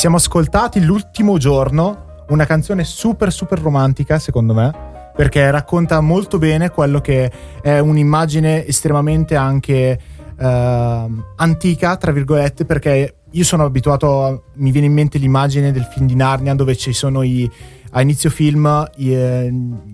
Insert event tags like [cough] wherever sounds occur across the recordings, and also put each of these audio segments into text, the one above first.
siamo ascoltati l'ultimo giorno, una canzone super super romantica secondo me perché racconta molto bene quello che è un'immagine estremamente anche eh, antica, tra virgolette, perché io sono abituato, a, mi viene in mente l'immagine del film di Narnia dove ci sono i, a inizio film i, eh,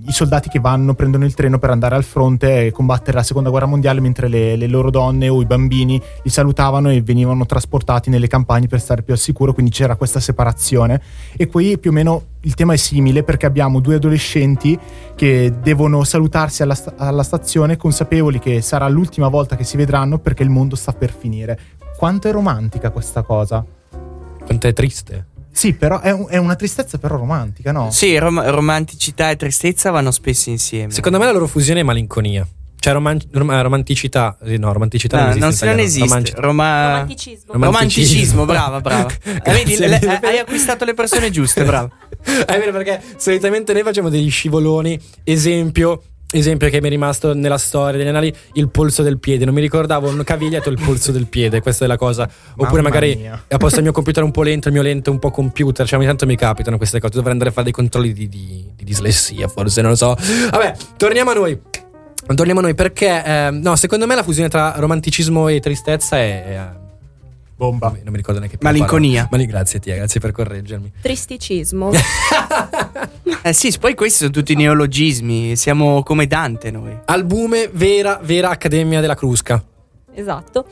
i, soldati che vanno, prendono il treno per andare al fronte e combattere la seconda guerra mondiale mentre le, le, loro donne o i bambini li salutavano e venivano trasportati nelle campagne per stare più al sicuro, quindi c'era questa separazione e qui più o meno il tema è simile perché abbiamo due adolescenti che devono salutarsi alla, alla stazione consapevoli che sarà l'ultima volta che si vedranno perché il mondo sta per finire. Quanto è romantica questa cosa? Quanto è triste? Sì, però è, un, è, una tristezza però romantica, no? Sì, rom- romanticità e tristezza vanno spesso insieme. Secondo me la loro fusione è malinconia. Cioè roman- rom- eh, romanticità, no, romanticità no, non esiste. Non, non esiste. Romanci- Roma- romanticismo. Romanticismo, brava, brava. [laughs] Vedi, le, le, hai acquistato le persone giuste, brava. [laughs] è vero perché solitamente noi facciamo degli scivoloni, esempio esempio che mi è rimasto nella storia degli anali il polso del piede non mi ricordavo un cavigliato il polso del piede questa è la cosa oppure Mamma magari mia. a posto il mio computer un po' lento il mio lento un po' computer cioè ogni tanto mi capitano queste cose dovrei andare a fare dei controlli di, di, di dislessia forse non lo so vabbè torniamo a noi torniamo a noi perché eh, no secondo me la fusione tra romanticismo e tristezza è, è Bomba. Non mi ricordo neanche più. Malinconia. Ma grazie, Tia, grazie per correggermi. Tristicismo. [laughs] eh sì, poi questi sono tutti neologismi. Siamo come Dante noi. Albume vera, vera Accademia della Crusca. Esatto.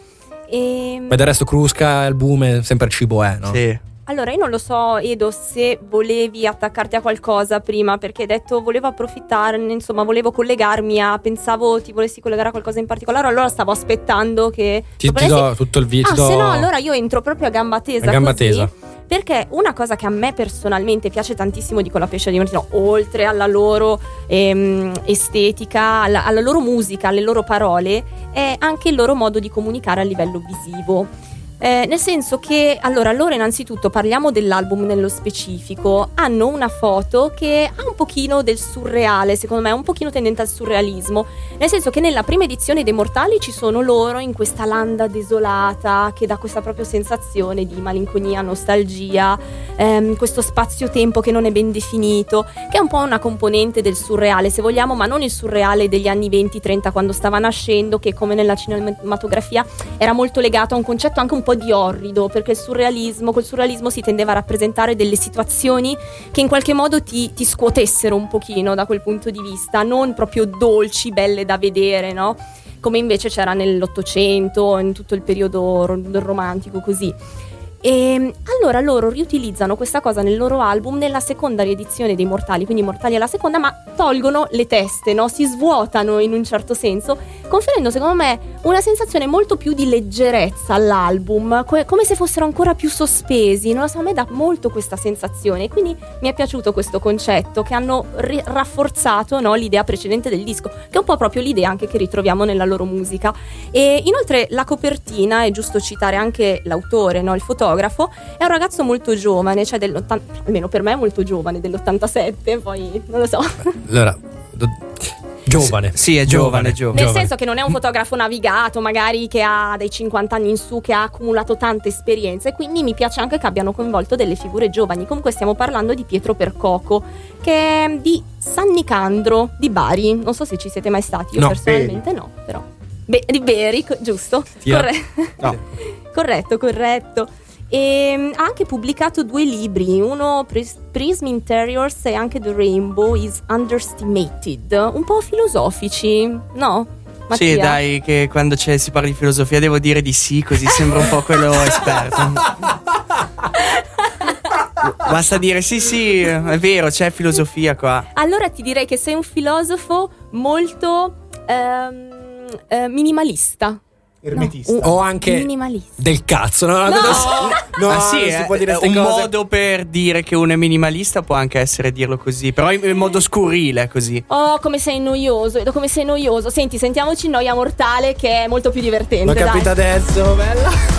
E... Ma del resto Crusca, albume, sempre il cibo è, no? Sì. Allora, io non lo so, Edo, se volevi attaccarti a qualcosa prima, perché hai detto volevo approfittarne, insomma, volevo collegarmi a. Pensavo ti volessi collegare a qualcosa in particolare, allora stavo aspettando che. Ti, ti do tutto il video. Ah, do... se no, allora io entro proprio a gamba tesa. A gamba così, tesa. Perché una cosa che a me personalmente piace tantissimo di quella pesce di Martino, oltre alla loro ehm, estetica, alla, alla loro musica, alle loro parole, è anche il loro modo di comunicare a livello visivo. Eh, nel senso che, allora, loro innanzitutto parliamo dell'album nello specifico, hanno una foto che ha un pochino del surreale, secondo me, un pochino tendente al surrealismo, nel senso che nella prima edizione dei Mortali ci sono loro in questa landa desolata che dà questa propria sensazione di malinconia, nostalgia, ehm, questo spazio-tempo che non è ben definito, che è un po' una componente del surreale, se vogliamo, ma non il surreale degli anni 20-30 quando stava nascendo, che come nella cinematografia era molto legato a un concetto anche un po' di orrido, perché il surrealismo, col surrealismo si tendeva a rappresentare delle situazioni che in qualche modo ti, ti scuotessero un pochino da quel punto di vista, non proprio dolci, belle da vedere, no? Come invece c'era nell'Ottocento, in tutto il periodo romantico così. E allora loro riutilizzano questa cosa nel loro album nella seconda riedizione dei Mortali, quindi Mortali alla seconda, ma tolgono le teste, no? si svuotano in un certo senso, conferendo secondo me una sensazione molto più di leggerezza all'album, co- come se fossero ancora più sospesi, non lo so, a me dà molto questa sensazione, quindi mi è piaciuto questo concetto che hanno ri- rafforzato no, l'idea precedente del disco, che è un po' proprio l'idea anche che ritroviamo nella loro musica. E inoltre la copertina, è giusto citare anche l'autore, no, il fotografo, è un ragazzo molto giovane, cioè almeno per me è molto giovane, dell'87, poi non lo so. Allora, do- Giovane. Sì, è giovane, giovane. Nel senso che non è un fotografo navigato, magari che ha dei 50 anni in su, che ha accumulato tante esperienze. Quindi mi piace anche che abbiano coinvolto delle figure giovani. Comunque stiamo parlando di Pietro Percoco, che è di San Nicandro di Bari. Non so se ci siete mai stati, io no, personalmente bene. no, però. Be- di Beri, giusto? Corre- no. [laughs] corretto, corretto. E mm, ha anche pubblicato due libri, uno Pris- Prism Interiors e anche The Rainbow is Underestimated, un po' filosofici, no? Mattia? Sì, dai, che quando si parla di filosofia devo dire di sì, così sembra un po' quello [laughs] esperto. Basta dire sì, sì, è vero, c'è filosofia qua. Allora ti direi che sei un filosofo molto ehm, eh, minimalista. Ermetista. No, o anche del cazzo, no? No, [laughs] no, no ah, sì, si può dire è un cose. modo per dire che uno è minimalista può anche essere dirlo così, però in modo scurrile così. Oh, come sei noioso, come sei noioso. Senti, sentiamoci Noia Mortale che è molto più divertente. L'ho capito adesso, bella.